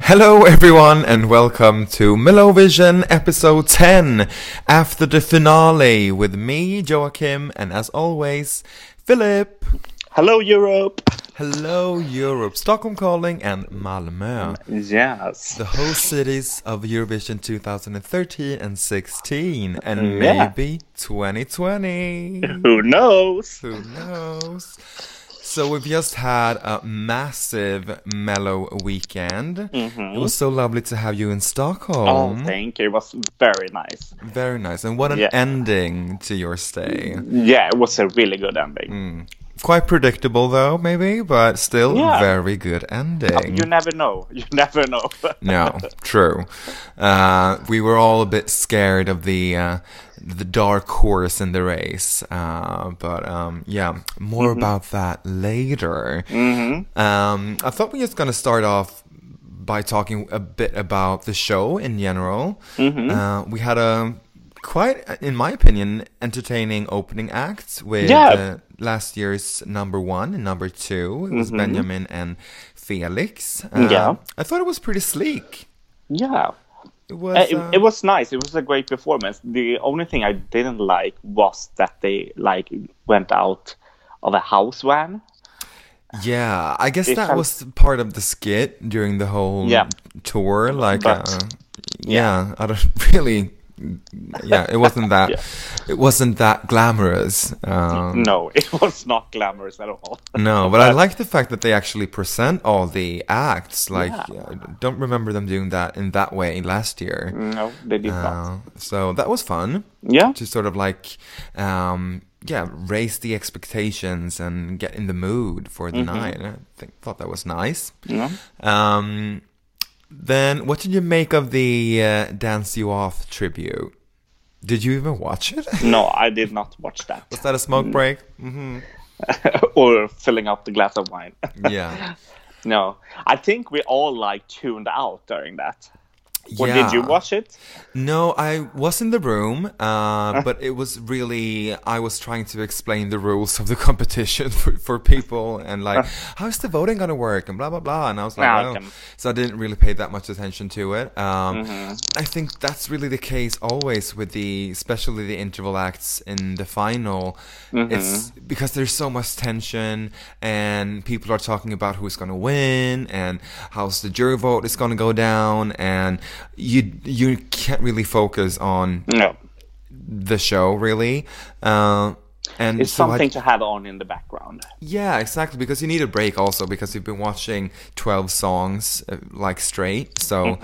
Hello, everyone, and welcome to Mellovision episode 10 after the finale with me, Joachim, and as always, Philip. Hello, Europe. Hello, Europe, Stockholm calling, and Malmö, Yes. the host cities of Eurovision 2013 and 16, and Yeah. maybe 2020. Who knows? Who knows? So we've just had a massive mellow weekend. It was so lovely to have you in Stockholm. Oh, thank you. It was very nice. Very nice. And what an Yeah. ending to your stay. Yeah, it was a really good ending. Mm. Quite predictable though, maybe, but still Yeah. very good ending. You never know. You never know. No, true. Uh, we were all a bit scared of the uh, the dark horse in the race, uh, but um, yeah, more about that later. Um, I thought we were just gonna start off by talking a bit about the show in general. Uh, we had a quite, in my opinion, entertaining opening acts with Yeah. uh, last year's number one and number two. It was Benjamin and Felix. Uh, Yeah. I thought it was pretty sleek. yeah. It was. Uh, it, uh, it was nice. It was a great performance. The only thing I didn't like was that they like went out of a house van. yeah, I guess it that felt- was part of the skit during the whole Yeah. tour. Like, But- uh, yeah, I don't really. Yeah, it wasn't that. Yeah. It wasn't that glamorous. Um, No, it was not glamorous at all. No, but I like the fact that they actually present all the acts. Like, Yeah. I don't remember them doing that in that way last year. No, they did not. Uh, so that was fun Yeah. to sort of like, um, yeah, raise the expectations and get in the mood for the night. I think thought that was nice. Yeah. Um, then, what did you make of the uh, "Dance You Off" tribute? Did you even watch it? No, I did not watch that. was that a smoke break? hmm or filling up the glass of wine. Yeah. no, I think we all like tuned out during that. Or did you watch it? No, I was in the room, uh, but it was really I was trying to explain the rules of the competition for, for people and like how's the voting gonna work and blah blah blah. And I was like, Ah, well, so I didn't really pay that much attention to it. Um, Mm-hmm. I think that's really the case always with the, especially the interval acts in the final. Mm-hmm. It's because there's so much tension and people are talking about who's gonna win and how's the jury vote is gonna go down and you you can't really focus on No, the show really. Uh, and it's so I- something to have on in the background. yeah, exactly. Because you need a break also because you've been watching twelve songs uh, like straight, so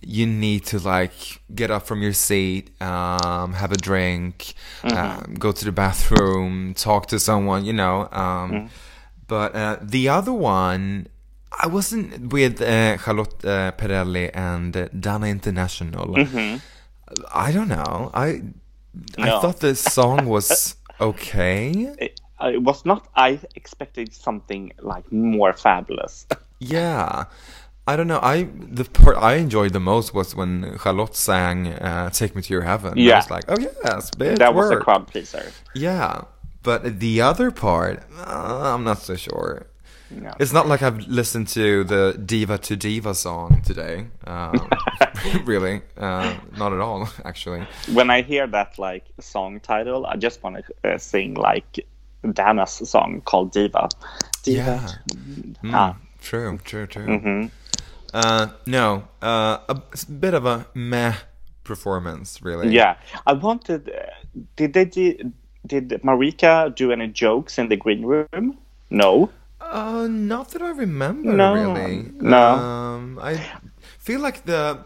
you need to like get up from your seat, um, have a drink, um, go to the bathroom, talk to someone, you know. Um, But uh, the other one. I wasn't with uh, Charlotte uh, Perrelli and uh, Dana International. I don't know. I I thought the song was okay. It, uh, it was not. I expected something like more fabulous. Yeah. I don't know. I the part I enjoyed the most was when Charlotte sang uh, "Take Me to Your Heaven." I Yeah. was like, "Oh yes, bitch, that was a crowd pleaser. Yeah, but the other part, uh, I'm not so sure. No. It's not like I've listened to the "Diva to Diva" song today. Um, really, uh, not at all, actually. When I hear that like song title, I just want to uh, sing like Dana's song called Diva. Diva. Yeah. Mm, Ah. True, true, true. Mhm. Uh, no, uh, a bit of a meh performance, really. Yeah, I wanted. Uh, did they did, did Marika do any jokes in the green room? No. Uh, not that I remember No, really. no. Um, I feel like the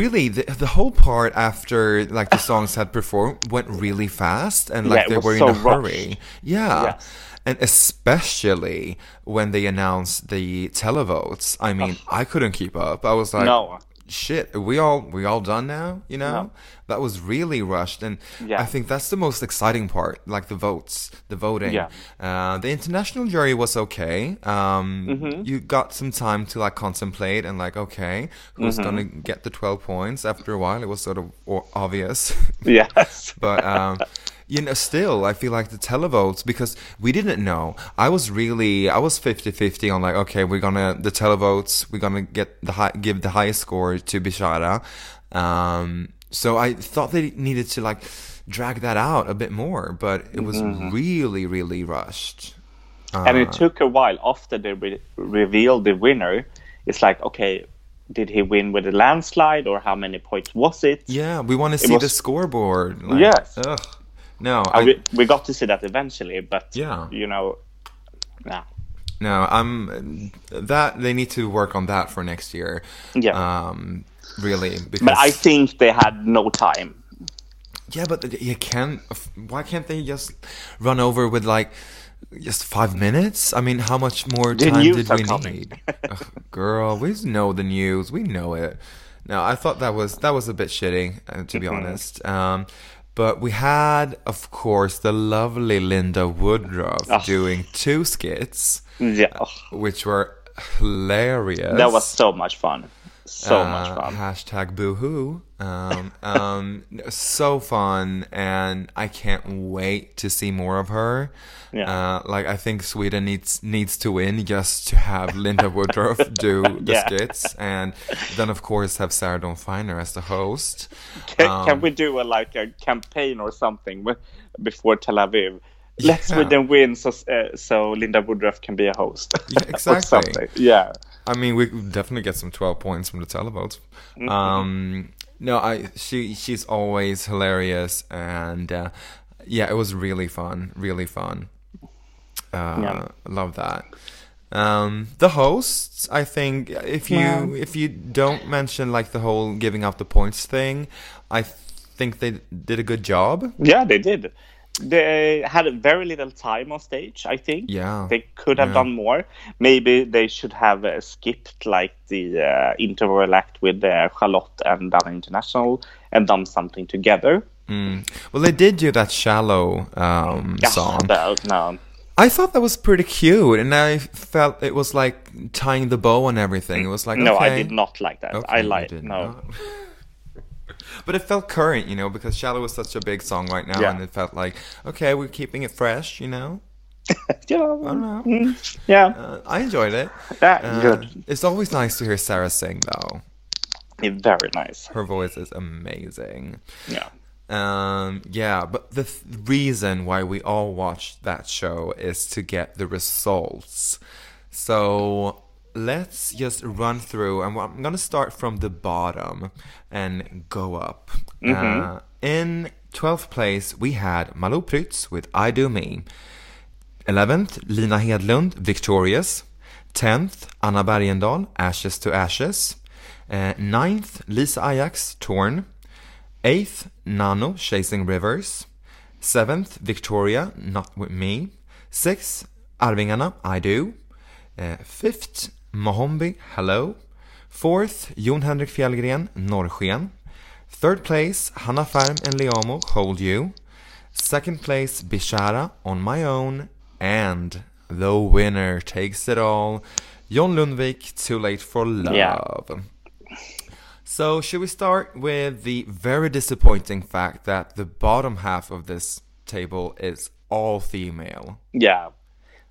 really the, the whole part after like the songs had performed went really fast and like Yeah, they were in a rushed. hurry. Yeah. Yes. And especially when they announced the televotes, I mean, I couldn't keep up. I was like, No. Shit, are we all we all done now? You know, No. that was really rushed, and Yeah. I think that's the most exciting part, like the votes, the voting. Yeah. Uh, the international jury was okay. Um, Mm-hmm. You got some time to like contemplate and like, okay, who's Mm-hmm. gonna get the twelve points? After a while, it was sort of obvious, Yes. but um, you know, still, I feel like the televotes because we didn't know. I was really, I was 50-50 on like, okay, we're gonna the televotes, we're gonna get the high, give the highest score to Bishara. Um, so I thought they needed to like drag that out a bit more, but it was Mm-hmm. really, really rushed. and Uh. it took a while after they re- revealed the winner. It's like, okay, did he win with a landslide or how many points was it? Yeah, we want to see the scoreboard. Like, Yes. Ugh. No, I, we, we got to see that eventually, but Yeah. you know, yeah, no, I'm that they need to work on that for next year. Yeah. Um, really, because but I think they had no time. yeah, but you can't. Why can't they just run over with like just five minutes? I mean, how much more The time did we coming. need? Ugh, girl, we know the news. We know it. No, I thought that was that was a bit shitty, uh, to be Mm-hmm. honest. Um, but we had, of course, the lovely Linda Woodruff Ugh. doing two skits, Yeah, oh, which were hilarious. that was so much fun, so much Uh, fun. Hashtag boohoo. Um, um, so fun, and I can't wait to see more of her. Yeah. Uh, like I think Sweden needs needs to win just to have Linda Woodruff do the Yeah. skits, and then of course have Sarah Dawn Finer as the host. Can, Um, can we do a like a campaign or something before Tel Aviv? Let Yeah. Sweden win so uh, so Linda Woodruff can be a host. Yeah, exactly. Yeah. I mean, we definitely get some twelve points from the televotes. Mm-hmm. Um, no, I she she's always hilarious, and uh, yeah, it was really fun, really fun. Uh, Yeah. Love that. Um, the hosts, I think, if you Yeah. if you don't mention like the whole giving up the points thing, I think they did a good job. Yeah, they did. They had very little time on stage, I think. Yeah. They could have Yeah. done more. Maybe they should have uh, skipped like the uh, interval act with uh, Charlotte and Dana International and done something together. Mm. Well, they did do that shallow um, Yeah, song. but, no. I thought that was pretty cute, and I felt it was like tying the bow and everything. It was like no, okay. I did not like that. Okay, I like no. but it felt current, you know, because "Shallow" is such a big song right now, Yeah. and it felt like okay, we're keeping it fresh, you know. yeah, I don't know. mm, yeah, Uh, I enjoyed it. yeah, Uh, good. It's always nice to hear Sarah sing, though. Very nice. Her voice is amazing. Yeah. Um, yeah, but the th- reason why we all watched that show is to get the results. So let's just run through, and I'm gonna start from the bottom and go up. Uh, in 12th place, we had Malou Prytz with I Do Me. 11th, Lina Hedlund, Victorious. 10th, Anna Bergendahl, Ashes to Ashes. Uh, 9th, Lisa Ajax, Torn. 8th, Nano, Chasing Rivers. 7th, Wiktoria, Not With Me. 6th, Arvingarna, I Do. Uh, 5th, Mohombi, Hello. 4th, Jon Henrik Fjällgren, Norrsken. Third place, Hanna Ferm and Liamoo, Hold You. Second place, Bishara, On My Own. And the winner takes it all, John Lundvik, Too Late for Love. Yeah. So, should we start with the very disappointing fact that the bottom half of this table is all female? Yeah.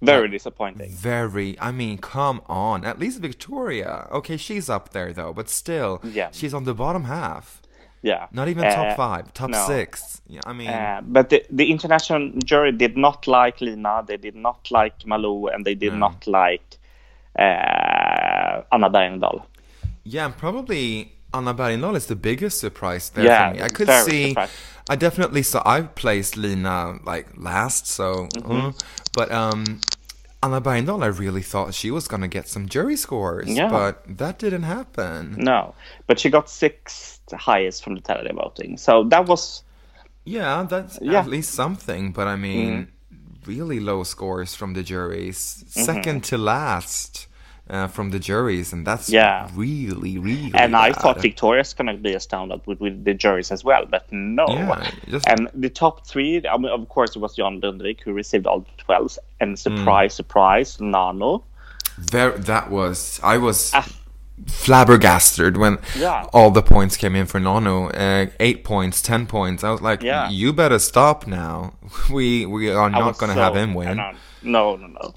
Very disappointing. Very, I mean, come on. At least Wiktoria. Okay, she's up there though, but still, Yeah. she's on the bottom half. Yeah. Not even Uh, top five, top no. six. Yeah, I mean, Uh, but the, the international jury did not like Lina, they did not like Malou, and they did Mm. not like uh, Anna Bergendahl. yeah, and probably Anna Bergendahl is the biggest surprise there Yeah, for me. I could see, surprised. I definitely saw, I placed Lina like last, so, Mm-hmm. uh, but um, Anna Bergendahl, I really thought she was gonna get some jury scores, Yeah. but that didn't happen. No, but she got sixth highest from the tele voting, so that was Yeah, that's Yeah. at least something, but I mean, really low scores from the juries. Second to last uh, from the juries, and that's Yeah. really, really And I bad. thought Wiktoria's gonna be a standout with, with the juries as well, but no. Yeah, just- And the top three, I mean, of course, it was John Lundvik who received all the 12s, Mm. and surprise, surprise, Nano. There, that was I was Ah. flabbergasted when Yeah. all the points came in for Nano. Uh, eight points, ten points. I was like, Yeah. you better stop now. We we are I not going to so- have him win. No, no, no.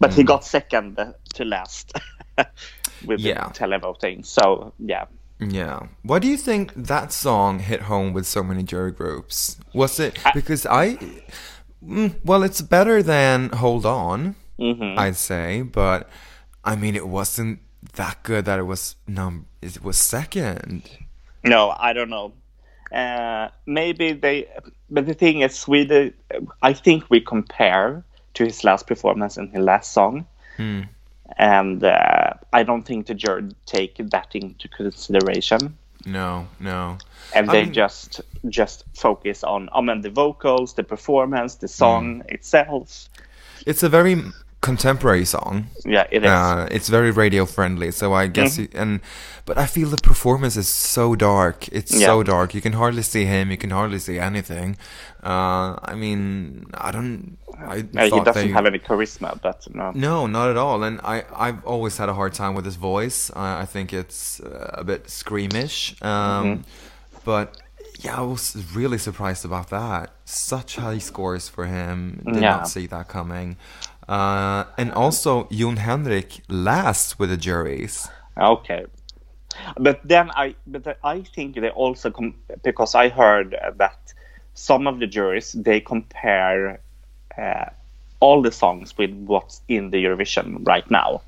But he got second to last with Yeah. the televoting. So yeah, Yeah. Why do you think that song hit home with so many jury groups? Was it because I? Mm, well, it's better than Hold On, hmm I'd say, but I mean, it wasn't that good that it was num. It was second. no, I don't know. Uh, maybe they, but the thing is, Sweden. I think we compare to his last performance and his last song, Hmm. and uh, I don't think the jury take that into consideration. No, no. and I they mean- just just focus on I mean the vocals, the performance, the song Mm. itself. It's a very contemporary song. Yeah, it is. Uh, it's very radio friendly, so I guess Mm-hmm. you, and but I feel the performance is so dark. It's so dark. You can hardly see him. You can hardly see anything. Uh, I mean, I don't. I Uh, he doesn't they, have any charisma, but no. No, not at all. And I, I've always had a hard time with his voice. I, I think it's uh, a bit screamish. Um, Mm-hmm. But yeah, I was really surprised about that. Such high scores for him. Did Yeah. not see that coming. Uh, and also, Jon Henrik last with the juries. Okay. But then I, but I think they also com- because I heard that some of the juries they compare uh, all the songs with what's in the Eurovision right now.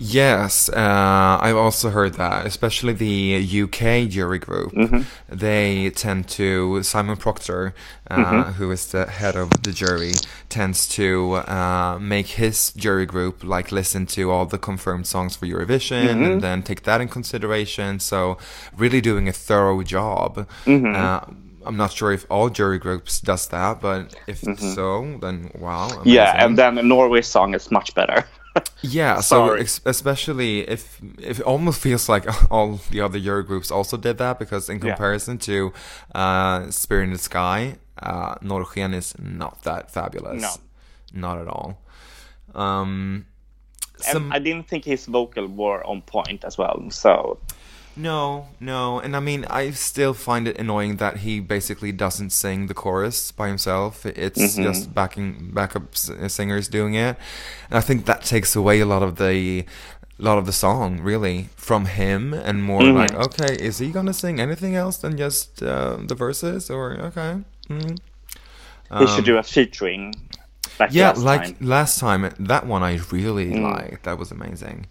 Yes, uh, I've also heard that, especially the UK jury group. Mm-hmm. They tend to, Simon Proctor, uh, Mm-hmm. who is the head of the jury, tends to uh, make his jury group like listen to all the confirmed songs for Eurovision Mm-hmm. and then take that in consideration. So, really doing a thorough job. Mm-hmm. Uh, I'm not sure if all jury groups does that, but if so, then wow. Mm-hmm. Yeah, and then the Norway song is much better. Yeah, so ex- especially if if it almost feels like all the other Euro groups also did that because in Yeah. comparison to uh, Spirit in the Sky, uh, Norrsken is not that fabulous. No. not at all. Um, some I didn't think his vocal were on point as well. So no, no, and I mean I still find it annoying that he basically doesn't sing the chorus by himself. It's Mm-hmm. just backing backup singers doing it, and I think that takes away a lot of the lot of the song really from him and more Mm-hmm. like okay is he gonna sing anything else than just uh, the verses or okay mm. he should do a featuring. Like Um, yeah last like time. last time that one i really Mm. liked that was amazing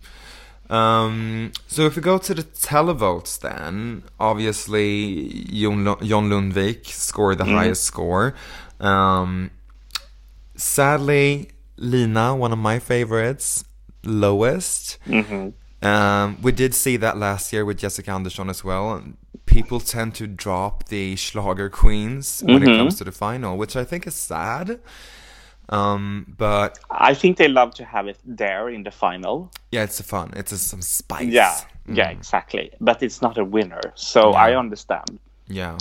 um, so if we go to the televotes then obviously John, Lu- John Lundvik scored the Mm. highest score um, sadly Lina one of my favorites lowest Mhm. um, we did see that last year with Jessica Andersson as well. People tend to drop the Schlager queens when it Mhm. comes to the final, which I think is sad. Um, but I think they love to have it there in the final. yeah, it's fun. It's a, some spice. Yeah, yeah, Mm. exactly. But it's not a winner, so I understand. Yeah.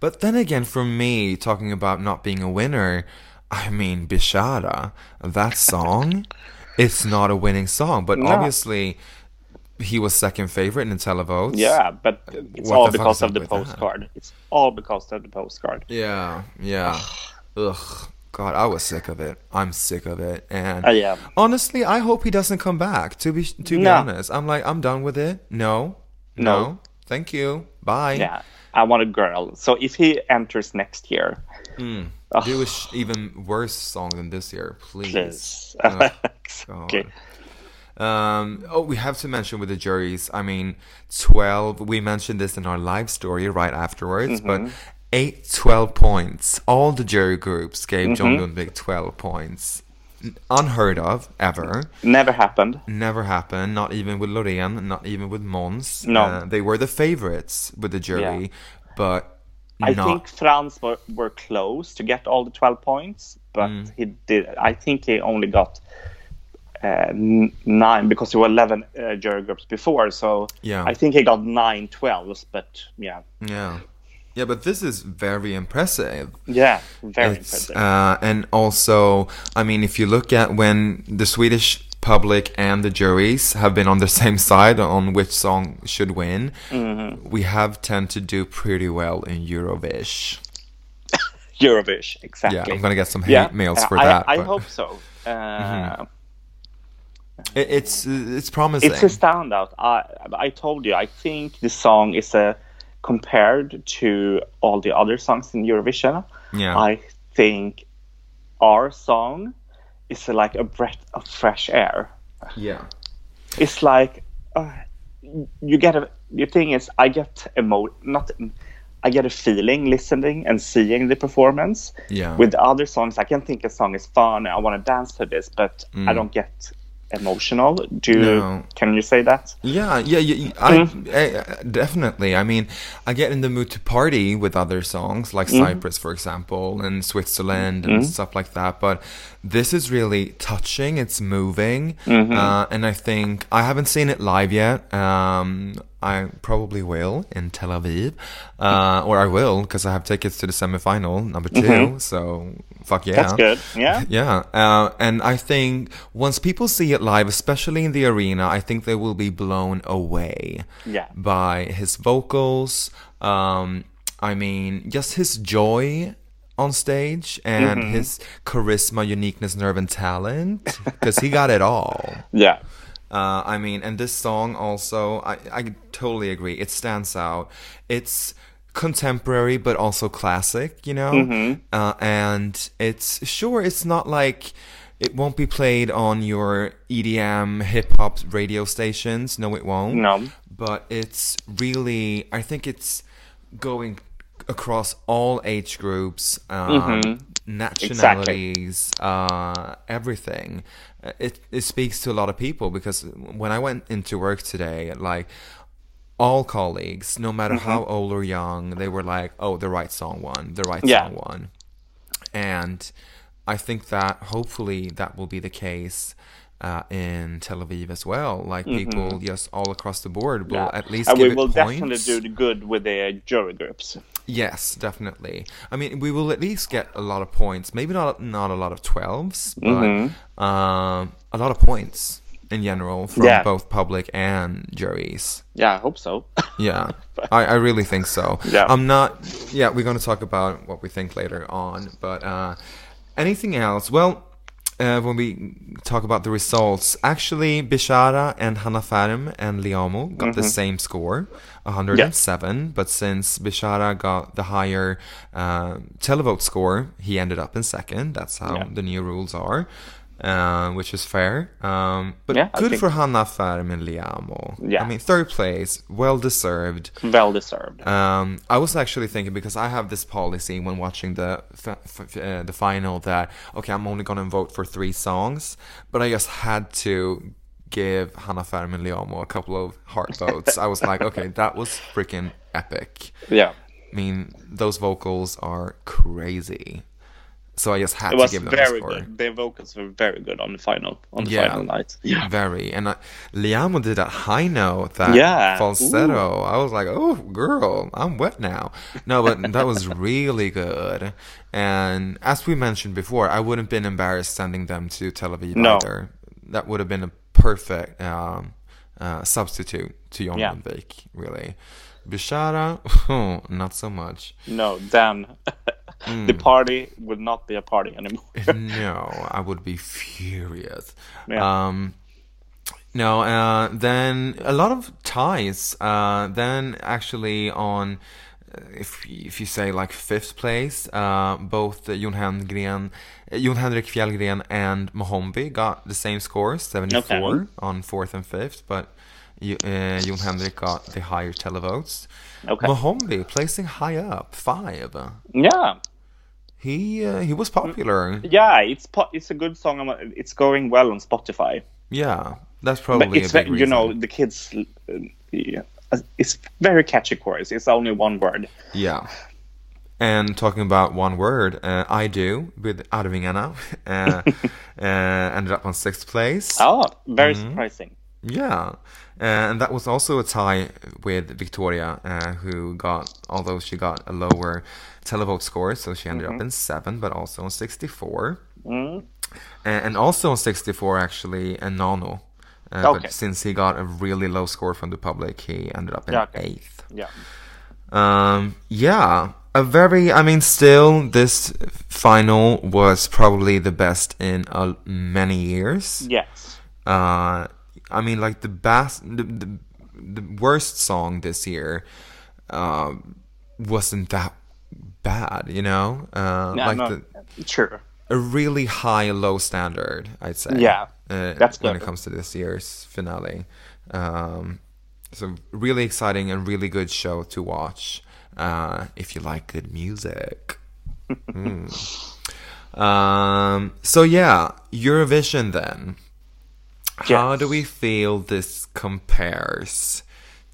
But then again, for me, talking about not being a winner, I mean, Bishara, that song, it's not a winning song, but No. obviously he was second favorite in the televotes. Yeah, but it's What all because of the with that? postcard. It's all because of the postcard. Yeah, yeah. Ugh. God, I was sick of it. I'm sick of it. And I am. honestly, I hope he doesn't come back. To be to be No. honest, I'm like, I'm done with it. No, no, No. thank you. Bye. Yeah, I want a girl. So if he enters next year, Ugh. Do a sh- even worse song than this year, please. please. Ugh, okay. Um, oh, we have to mention with the juries. I mean, twelve. We mentioned this in our live story right afterwards, Mm-hmm. but eight, 12 points. All the jury groups gave John Mm-hmm. Lundvik twelve points. Unheard of ever. Never happened. Never happened. Not even with Loreen. Not even with Måns. No. Uh, they were the favorites with the jury, Yeah. but I not. think Frans were, were close to get all the 12 points, but Mm. he did. I think he only got uh, n- nine because there were 11 uh, jury groups before. So Yeah. I think he got nine 12s, but yeah. yeah, yeah. But this is very impressive. Yeah, very It's, impressive. uh, and also, I mean, if you look at when the Swedish public and the juries have been on the same side on which song should win, we have tend to do pretty well in Eurovish. Eurovish, exactly. Yeah, I'm gonna get some hate mails for I, that. I but hope so. Uh, it- it's it's promising. It's a standout. I I told you. I think the song is a compared to all the other songs in Eurovision. Yeah. I think our song is like a breath of fresh air. yeah. It's like uh, you get a. The thing is, I get emo not. I get a feeling listening and seeing the performance. Yeah. With other songs, I can think a song is fun. I want to dance to this, but I Mm. don't get emotional. Do No. can you say that? Yeah, yeah, yeah. I, Mm-hmm. I- definitely. I mean, I get in the mood to party with other songs like Mm-hmm. Cyprus, for example, and Switzerland and stuff like that. But this is really touching. It's moving, Mm-hmm. uh, and I think I haven't seen it live yet. Um, I probably will in Tel Aviv, uh, or I will because I have tickets to the semifinal number 2 So fuck yeah, Mm-hmm. That's good. Yeah. yeah, uh, and I think once people see it live, especially in the arena, I think they will be blown away Yeah. by his vocals. Um, I mean, just his joy on stage and Mm-hmm. his charisma, uniqueness, nerve, and talent, because he got it all. Yeah. Uh, I mean, and this song also, I, I totally agree. It stands out. It's contemporary, but also classic, you know? Uh, and it's sure, it's not like it won't be played on your EDM hip hop radio stations. No, it won't. No. But it's really, I think it's going across all age groups, um, nationalities, uh, everything. Uh, It it speaks to a lot of people because when I went into work today, like all colleagues, no matter Mm-hmm. how old or young, they were like, "Oh, the right song won. The right Yeah. song won," and I think that hopefully that will be the case. Uh, in Tel Aviv as well, like people just all across the board will Mm-hmm. Yeah. at least and we will definitely do the good with the jury groups. Yes, definitely. I mean, we will at least get a lot of points. Maybe not not a lot of 12s, but Mm-hmm. um, a lot of points in general from Yeah. both public and juries. Yeah, I hope so. Yeah, I, I really think so. Yeah. I'm not. Yeah, we're going to talk about what we think later on, but uh, anything else? Well. Uh, when we talk about the results, actually, Bishara and Hanna Ferm and Liamoo got the same score, 107. But since Bishara got the higher uh, televote score, he ended up in second. That's how Yeah. the new rules are, uh, which is fair. Um, but Yeah, good for Hanna Ferm and Liamoo. Yeah. I mean, third place, well deserved. well deserved. Um, I was actually thinking because I have this policy when watching the f- f- uh, the final that okay, I'm only gonna vote for three songs, but I just had to give Hanna Ferm and Liamoo a couple of heart votes. I was like, okay, that was freaking epic. yeah. I mean, those vocals are crazy. So I just had It to give them a very score. good. Their vocals were very good on the final on the Yeah. final night. Yeah. Very. And uh, Liamoo did that high note, that Yeah. falsetto. I was like, oh, girl, I'm wet now. No, but that was really good. And as we mentioned before, I wouldn't have been embarrassed sending them to Tel Aviv No. either. That would have been a perfect um, uh, substitute to John Yeah. Lundvik, really. Bishara, not so much. No, then Hmm. the party would not be a party anymore. no, I would be furious. Yeah. Um, no, uh, then a lot of ties. Uh, then actually on, if if you say like fifth place, uh, both uh, Jon uh, Jon Henrik Fjällgren and Mohombi got the same scores, seventy four Okay. on fourth and fifth, but. Uh, Jon Henrik got the higher televotes. Okay. Mohombi placing high up, five. Yeah, He uh, he was popular. yeah, it's po- it's a good song. It's going well on Spotify. Yeah, that's probably But it's a big you know the kids. uh, yeah, it's very catchy chorus. It's only one word. Yeah. And talking about one word, uh, I do with Arvingarna uh, uh, ended up on sixth place. Oh, very Mm-hmm. surprising. Yeah, uh, and that was also a tie with Wiktoria, uh, who got although she got a lower televote score, so she ended Mm-hmm. up in seven, but also on sixty-four. Mm. and, also on 64 actually, and Nano. Uh, Okay. But since he got a really low score from the public, he ended up in Yeah, okay. eighth. Yeah. Um, yeah, a very. I mean, still, this final was probably the best in uh, many years. Yes. Uh, I mean, like the best, the, the, the worst song this year, um, wasn't that bad. You know, uh, Yeah, like no, the Sure. a really high low standard, I'd say. Yeah, uh, that's when it comes to this year's finale. Um, so really exciting and really good show to watch uh, if you like good music. Mm. Um, so yeah, Eurovision then. How do we feel this compares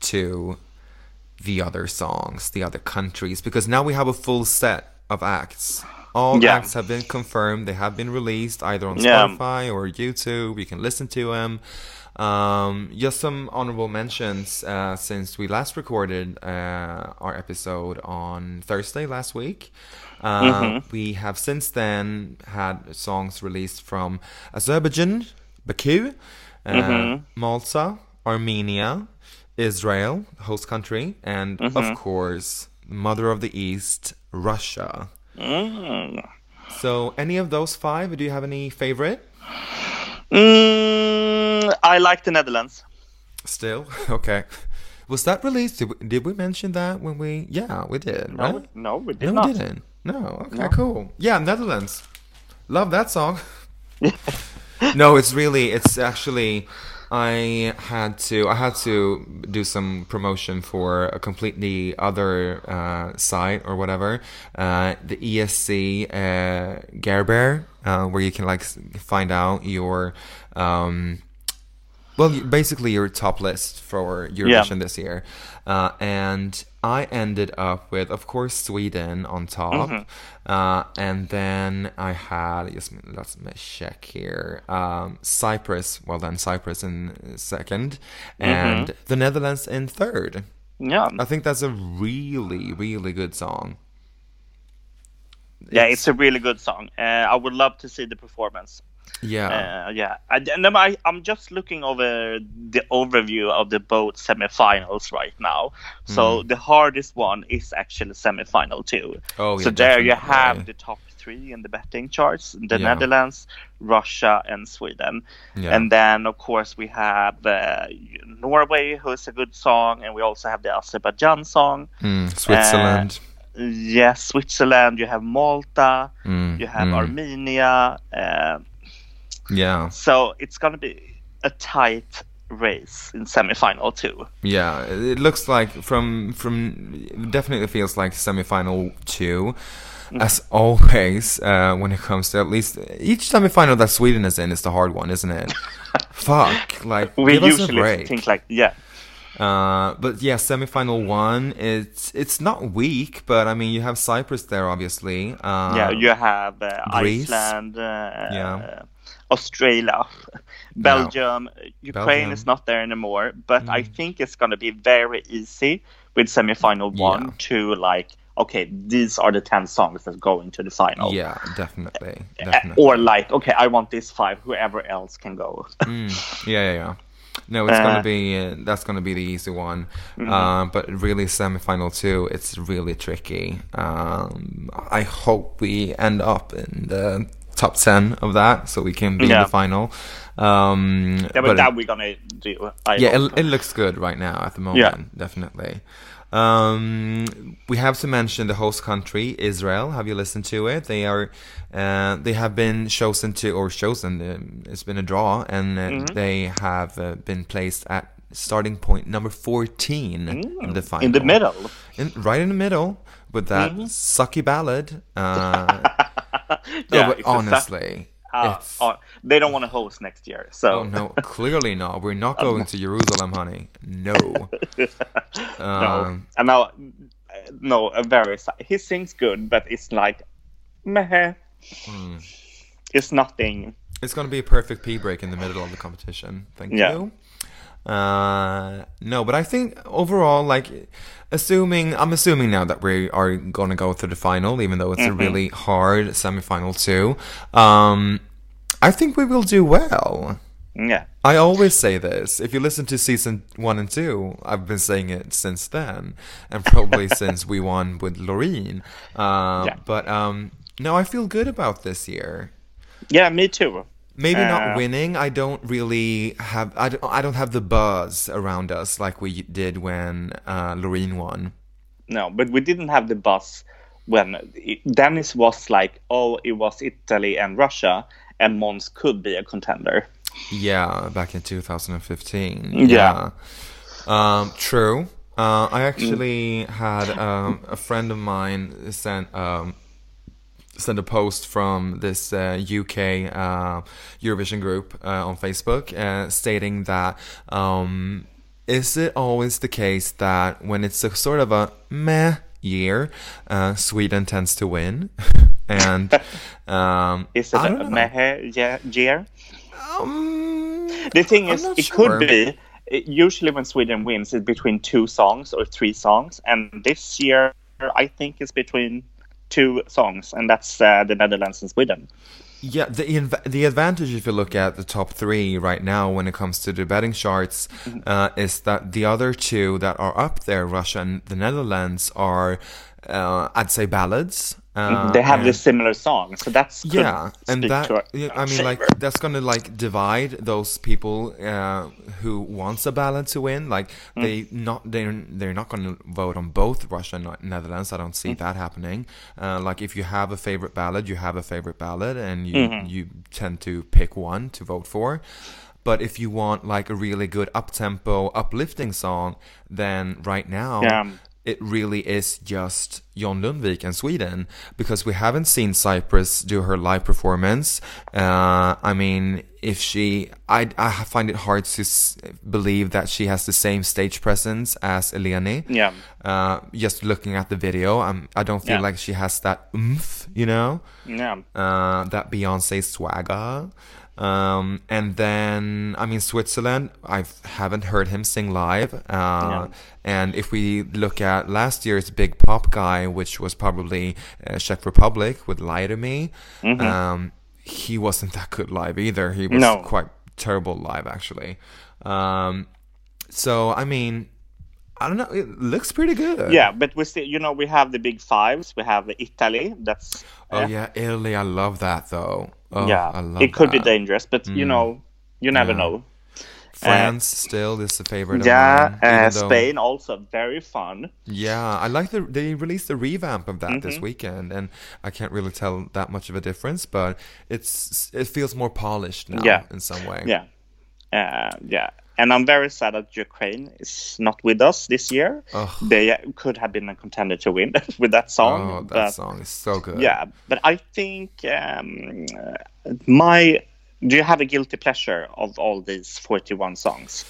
to the other songs, the other countries? Because now we have a full set of acts. All Yeah. acts have been confirmed. They have been released either on Yeah. Spotify or YouTube. You can listen to them. Um, just some honorable mentions uh, since we last recorded uh, our episode on Thursday last week. Uh, Mm-hmm. We have since then had songs released from Azerbaijan, Baku, uh, Mm-hmm. Malta, Armenia, Israel, host country, and Mm-hmm. of course, Mother of the East, Russia. Mm. So, any of those five? Do you have any favorite? Mm, I like the Netherlands. Still, okay. Was that released? Did we, did we mention that when we? Yeah, we did. No, right? no, we did no, not. we didn't. No. Okay, No. cool. Yeah, Netherlands. Love that song. no, it's really. It's actually. I had to. I had to do some promotion for a completely other uh, site or whatever. Uh, the ESC uh, Gerber, uh, where you can like find out your. Um, well, basically your top list for Eurovision this year, uh, and I ended up with, of course, Sweden on top, uh, and then I had just let's check here, um, Cyprus. Well, then Cyprus in second, and the Netherlands in third. Yeah, I think that's a really, really good song. yeah, it's a really good song. Uh, I would love to see the performance. Yeah, Uh, yeah, I, and then I, I'm just looking over the overview of the both semifinals right now. So Hmm. the hardest one is actually semifinal two. Oh, so yeah, there you have the top three in the betting charts: the Yeah. Netherlands, Russia, and Sweden. Yeah. And then of course we have uh, Norway, who is a good song, and we also have the Azerbaijan song. Mm, Switzerland. Yes, Switzerland. You have Malta. Mm, You have mm. Armenia. Yeah, so it's gonna be a tight race in semifinal two. Yeah, it looks like from from definitely feels like semifinal two. Mm. As always, uh, when it comes to at least each semifinal that Sweden is in is the hard one, isn't it? Fuck, like We give us a usually think like, yeah, Uh, but yeah, semifinal one, it's it's not weak, but I mean you have Cyprus there, obviously. Uh, yeah. You have uh. Iceland, uh, Yeah. Australia, Belgium. Ukraine Belgium. Mm. is not there anymore, but I think it's gonna be very easy with semifinal one Yeah. to like. Okay, these are the ten songs that go into the final. yeah, definitely, Uh, definitely. Or like, okay, I want these five. Whoever else can go. Mm, yeah, yeah, yeah. No, it's Uh, gonna be uh, that's gonna be the easy one. Mm-hmm. Uh, but really, semifinal two, it's really tricky. Um, I hope we end up in the top ten of that, so we can be in the final. Um, yeah, but, but that we're gonna do. I yeah, it, it looks good right now at the moment. Yeah. Definitely. Um, we have to mention the host country, Israel. Have you listened to it? They are, uh, they have been chosen to, or chosen. Um, it's been a draw, and uh, Mm-hmm. they have uh, been placed at starting point number fourteen in the final. Mm. in the middle. In- right in the middle with that Mm-hmm. sucky ballad. No, Yeah, but it's a suck- honestly, Uh, uh, they don't want to host next year, so Oh no, clearly not. We're not going to Jerusalem, honey. No. no. Um, And now, no, a very he sings good, but it's like, meh. Hmm. It's nothing. It's going to be a perfect pee break in the middle of the competition. Thank Yeah. you. Uh, no, but I think overall, like, assuming I'm assuming now that we are going to go to the final, even though it's Mm-hmm. a really hard semifinal too. Um, I think we will do well. Yeah. I always say this. If you listen to season one and two, I've been saying it since then, and probably since we won with Loreen. Uh, Yeah. But um, no, I feel good about this year. Yeah, me too. Maybe Uh, not winning. I don't really have. I don't, I don't have the buzz around us like we did when uh, Loreen won. No, but we didn't have the buzz when it, Dennis was like, oh, it was Italy and Russia, and Måns could be a contender. Yeah, back in 2015. Yeah. Um, true. Uh, I actually had um, a friend of mine sent um, sent a post from this uh, UK uh, Eurovision group uh, on Facebook uh, stating that um, is it always the case that when it's a sort of a meh year, uh, Sweden tends to win, and um, Is it a know. meh year? Um, The thing is, it sure. could be. Usually, when Sweden wins, it's between two songs or three songs, and this year, I think it's between two songs, and that's uh, the Netherlands and Sweden. Yeah, the the advantage if you look at the top three right now when it comes to the betting charts Mm-hmm. uh, is that the other two that are up there, Russia and the Netherlands, are uh, I'd say ballads. Uh, they have and- the similar song, so that's yeah, and that our- yeah, I mean, like that's gonna like divide those people uh, who wants a ballad to win. Like Mm. they not they're they're not gonna vote on both Russia and Netherlands. I don't see Mm. that happening. Uh, like if you have a favorite ballad, you have a favorite ballad, and you Mm-hmm. you tend to pick one to vote for. But if you want like a really good up tempo, uplifting song, then right now Yeah. It really is just John Lundvik and Sweden because we haven't seen Cyprus do her live performance. Uh, I mean, if she, I, I find it hard to s- believe that she has the same stage presence as Eleni. Yeah. Uh, just looking at the video, I'm, I don't feel Yeah. like she has that oomph, you know, yeah. uh, that Beyonce swagger. Um, and then, I mean, Switzerland, I haven't heard him sing live. Uh, Yeah. And if we look at last year's big pop guy, which was probably uh, Czech Republic with Lie to Me, um, he wasn't that good live either. He was No. quite terrible live, actually. Um, so, I mean, I don't know. It looks pretty good. Yeah, but we still, you know, we have the big fives. We have Italy. That's Oh, yeah. Italy, I love that, though. Oh, yeah. It could be that. Mm. dangerous, but you know, you never Yeah. know. France still is a favorite Yeah, of mine. uh, though- Spain also very fun. Yeah, I like the they released the revamp of that Mm-hmm. this weekend, and I can't really tell that much of a difference, but it's it feels more polished now Yeah. in some way. Yeah, uh, yeah. And I'm very sad that Ukraine is not with us this year. They could have been a contender to win with that song. Oh, that but, song is so good. Yeah, but I think um, my. Do you have a guilty pleasure of all these 41 songs?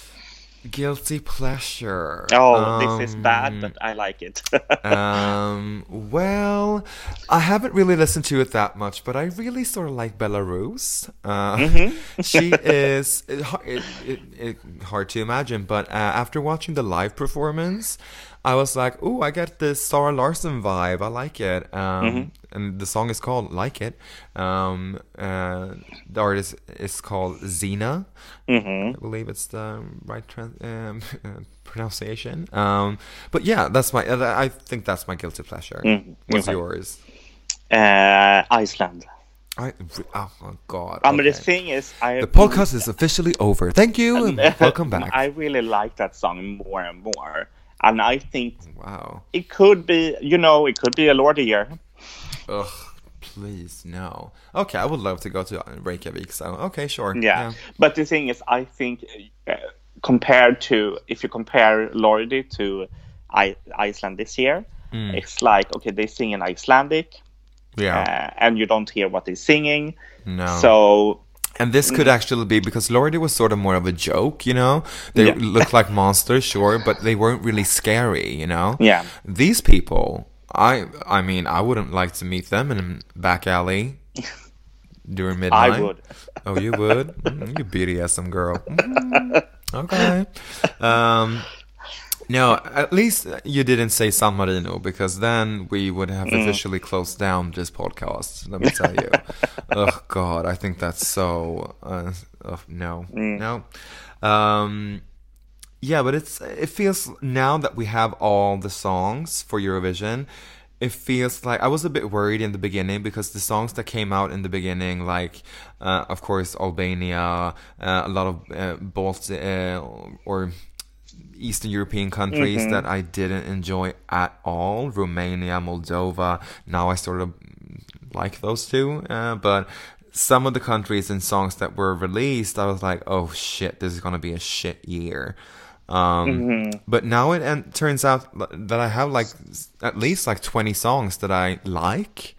Guilty pleasure. Oh, this is bad, Um, but I like it. um, well, I haven't really listened to it that much, but I really sort of like Belarus. Uh, Mm-hmm. she is it, it, it, it, hard to imagine, but uh, after watching the live performance, I was like, "Ooh, I get the Zara Larsson vibe. I like it." Um, Mm-hmm. And the song is called "Like It." Um, uh, the artist is called Zena. hmm I believe it's the right trans- um, pronunciation. Um, but yeah, that's my. I think that's my guilty pleasure. Mm, What's okay. yours? uh, Iceland. I, oh my god. I mean, the thing is, I The podcast is officially over. Thank you and welcome back. I really like that song more and more, and I think wow. it could be, you know, it could be a Lord of the year. Ugh. Please no. Okay, I would love to go to Reykjavik. So okay, sure. Yeah. but the thing is, I think uh, compared to if you compare Lordi to I- Iceland this year, Mm. it's like okay, they sing in Icelandic, Yeah. uh, and you don't hear what they're singing. no. So And this Mm. could actually be because Lordi was sort of more of a joke, you know? They Yeah. looked like monsters, sure, but they weren't really scary, you know? Yeah. These people, I I mean, I wouldn't like to meet them in a back alley during midnight. I would. Oh, you would? Mm, you BDSM girl. Mm, okay. Um, no, at least you didn't say San Marino because then we would have Mm. officially closed down this podcast. Let me tell you. oh God, I think that's so. Uh, oh, no, Mm. no. Um, yeah, but it's it feels now that we have all the songs for Eurovision. It feels like I was a bit worried in the beginning because the songs that came out in the beginning, like uh, of course Albania, uh, a lot of uh, Baltic uh, or Eastern European countries Mm-hmm. that I didn't enjoy at all. Romania, Moldova. Now I sort of like those two, uh, but some of the countries and songs that were released, I was like, oh shit, this is gonna be a shit year. Um, Mm-hmm. But now it and turns out that I have like at least like twenty songs that I like,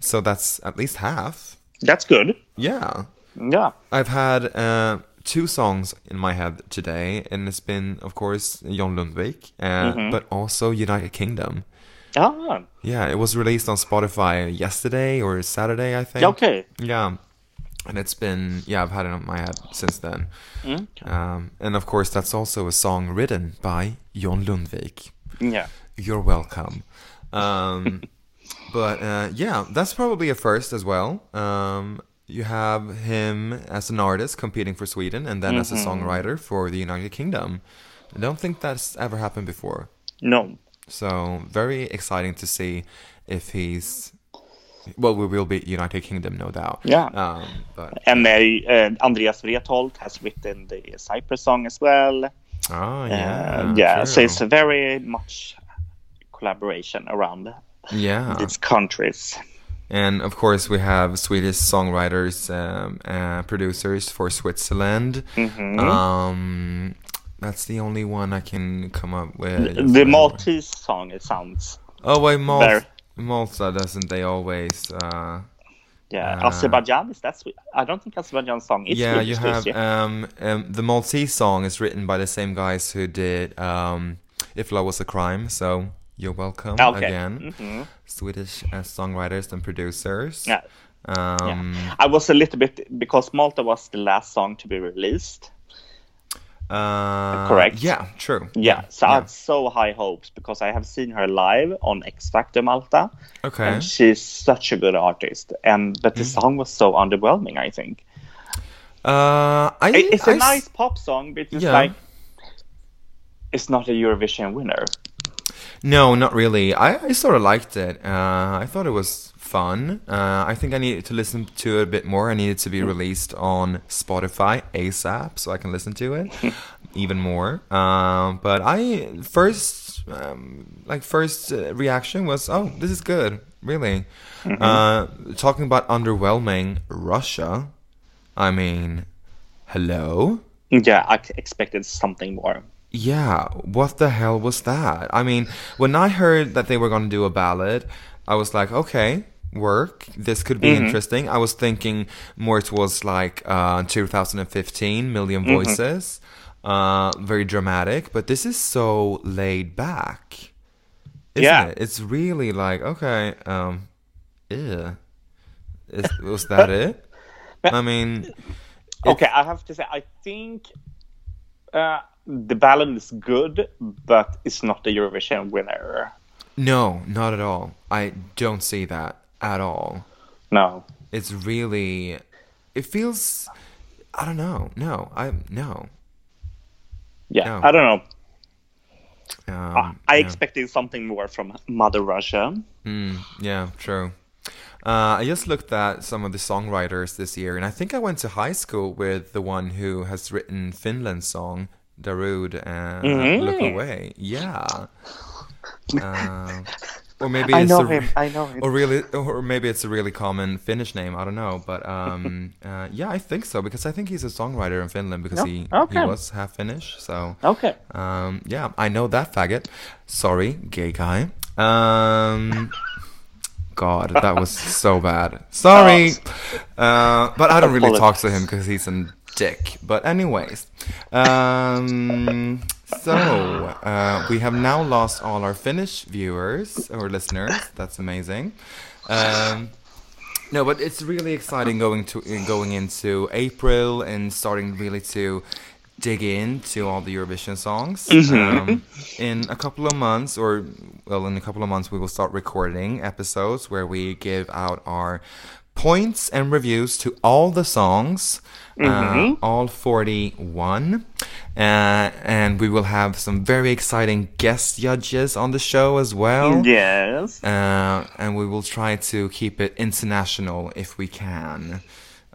so that's at least half. That's good. Yeah. Yeah. I've had uh, two songs in my head today, and it's been, of course, John Lundvik, uh, Mm-hmm. but also United Kingdom. Ah, Yeah, it was released on Spotify yesterday or Saturday, I think. okay. Yeah, and it's been yeah, I've had it on my head since then. Mm. Um, and of course, that's also a song written by John Lundvik. Yeah. You're welcome. Um, but uh, yeah, that's probably a first as well. Um, you have him as an artist competing for Sweden and then as a songwriter for the United Kingdom. I don't think that's ever happened before. No. So very exciting to see if he's. Well, we will be United Kingdom, no doubt. Yeah. Um, but And uh, uh, Andreas Wrethholt has written the Cyprus song as well. oh Uh, yeah, yeah. So it's a very much collaboration around yeah. these countries. And of course, we have Swedish songwriters, um, uh, producers for Switzerland. Mm-hmm. Um, that's the only one I can come up with. Just The Maltese song, it sounds. Oh, wait, Malta, There. Malta doesn't they always? Uh, Yeah, Uh, Azerbaijan is that sweet? I don't think Azerbaijan song is yeah, you have um, um, the Maltese song is written by the same guys who did um, "If Love Was a Crime." So you're welcome Okay. again, Mhm. Swedish uh, songwriters and producers. Yeah. Um, I was a little bit because Malta was the last song to be released. Uh, Correct. Yeah, true. Yeah, so I had so high hopes because I have seen her live on X Factor Malta, Okay. and she's such a good artist. And but the Mm. song was so underwhelming. I think Uh, I, It- it's a I nice pop song, but it's Yeah. like it's not a Eurovision winner. No, not really. I, I sort of liked it. Uh, I thought it was fun. Uh, I think I needed to listen to it a bit more. I needed to be released on Spotify ASAP so I can listen to it even more. Um, but I first, um, like first uh, reaction was, oh, this is good, really. Uh, talking about underwhelming Russia. I mean, hello. Yeah, I expected something more. Yeah, what the hell was that? I mean, when I heard that they were going to do a ballad, I was like, okay, work. This could be interesting. I was thinking more towards like uh, 2015, 1000000 Voices. Uh, very dramatic, but this is so laid back. Isn't Yeah. it? It's really like, okay, um, yeah. Is, was that it? I mean, Okay, I have to say, I think uh, the ballad is good, but it's not the Eurovision winner. no, not at all. I don't see that at all. No. it's really it feels i don't know no i no Yeah, No. I don't know. um, I yeah. expected something more from Mother Russia. Mm, yeah true uh, I just looked at some of the songwriters this year, and I think I went to high school with the one who has written Finland's song Darude and Look Mhm. Away. Yeah. Uh, or maybe I it's know a, him. I know him. or really, or maybe it's a really common Finnish name. I don't know, but um, uh, yeah, I think so because I think he's a songwriter in Finland because No? he Okay. he was half Finnish. So Okay. um, yeah, I know that faggot. Sorry, gay guy. Um, God, that was so bad. Sorry, uh, but I don't really talk to him because he's a dick. But anyways, um, so uh, we have now lost all our Finnish viewers or listeners. That's amazing. Um, no, but it's really exciting going to going into April and starting really to dig into all the Eurovision songs. Um, in a couple of months, or well, in a couple of months, we will start recording episodes where we give out our points and reviews to all the songs, uh, all 41. Uh, and we will have some very exciting guest judges on the show as well. Yes. Uh, and we will try to keep it international if we can.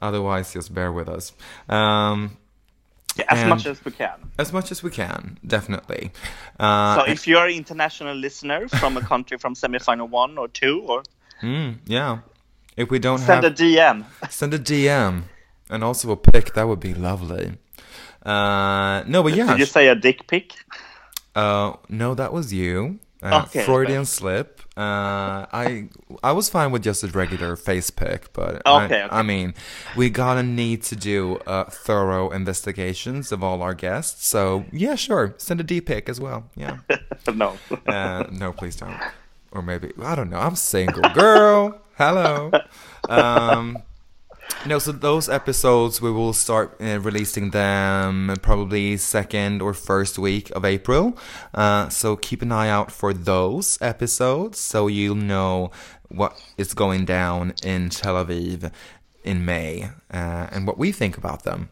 Otherwise, just bear with us. Um, Yeah, as much as we can. as much as we can, definitely. Uh, So if you're an international listener from a country from semifinal one or two, or mm, yeah. If we don't send have, a DM. send a DM and also a pic. That would be lovely. Uh, no, but yeah. Did you say a dick pic? Uh, no, that was you. Uh, Okay, Freudian slip. Uh, I I was fine with just a regular face pic, but Okay, I, okay. I mean, we gotta need to do uh, thorough investigations of all our guests. So yeah, sure, send a D pic as well. Yeah. no. Uh, no, please don't. Or maybe I don't know. I'm single, girl. Hello. Um, no, so those episodes we will start uh, releasing them probably second or first week of April. Uh, so keep an eye out for those episodes, so you'll know what is going down in Tel Aviv in May uh, and what we think about them.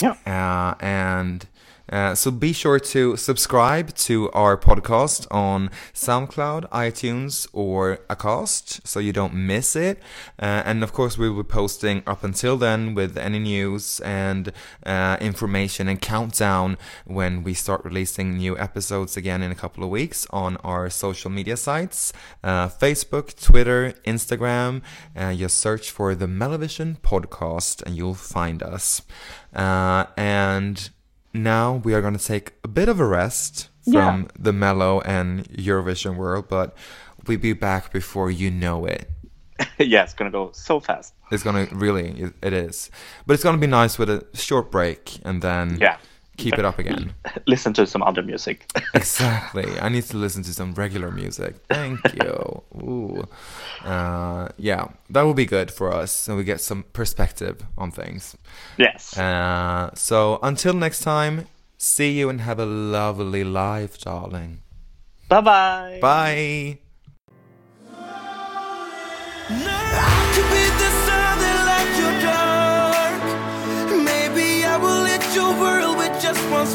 Yeah. Uh, and uh, so be sure to subscribe to our podcast on SoundCloud, iTunes, or Acast so you don't miss it. Uh, and of course, we will be posting up until then with any news and uh, information and countdown when we start releasing new episodes again in a couple of weeks on our social media sites uh, Facebook, Twitter, Instagram. Uh, just search for the MelloVision podcast and you'll find us. And now we are going to take a bit of a rest from Yeah. the Mello and Eurovision world, but we'll be back before you know it. yeah, it's gonna go so fast. It's gonna really, it- it is, but it's gonna be nice with a short break and then Yeah. Keep it up again. Listen to some other music. exactly. I need to listen to some regular music. Thank you. Ooh. Uh, yeah, that will be good for us, so we get some perspective on things. yes. Uh, so until next time, see you and have a lovely life, darling. bye bye. Bye. Now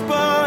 goodbye.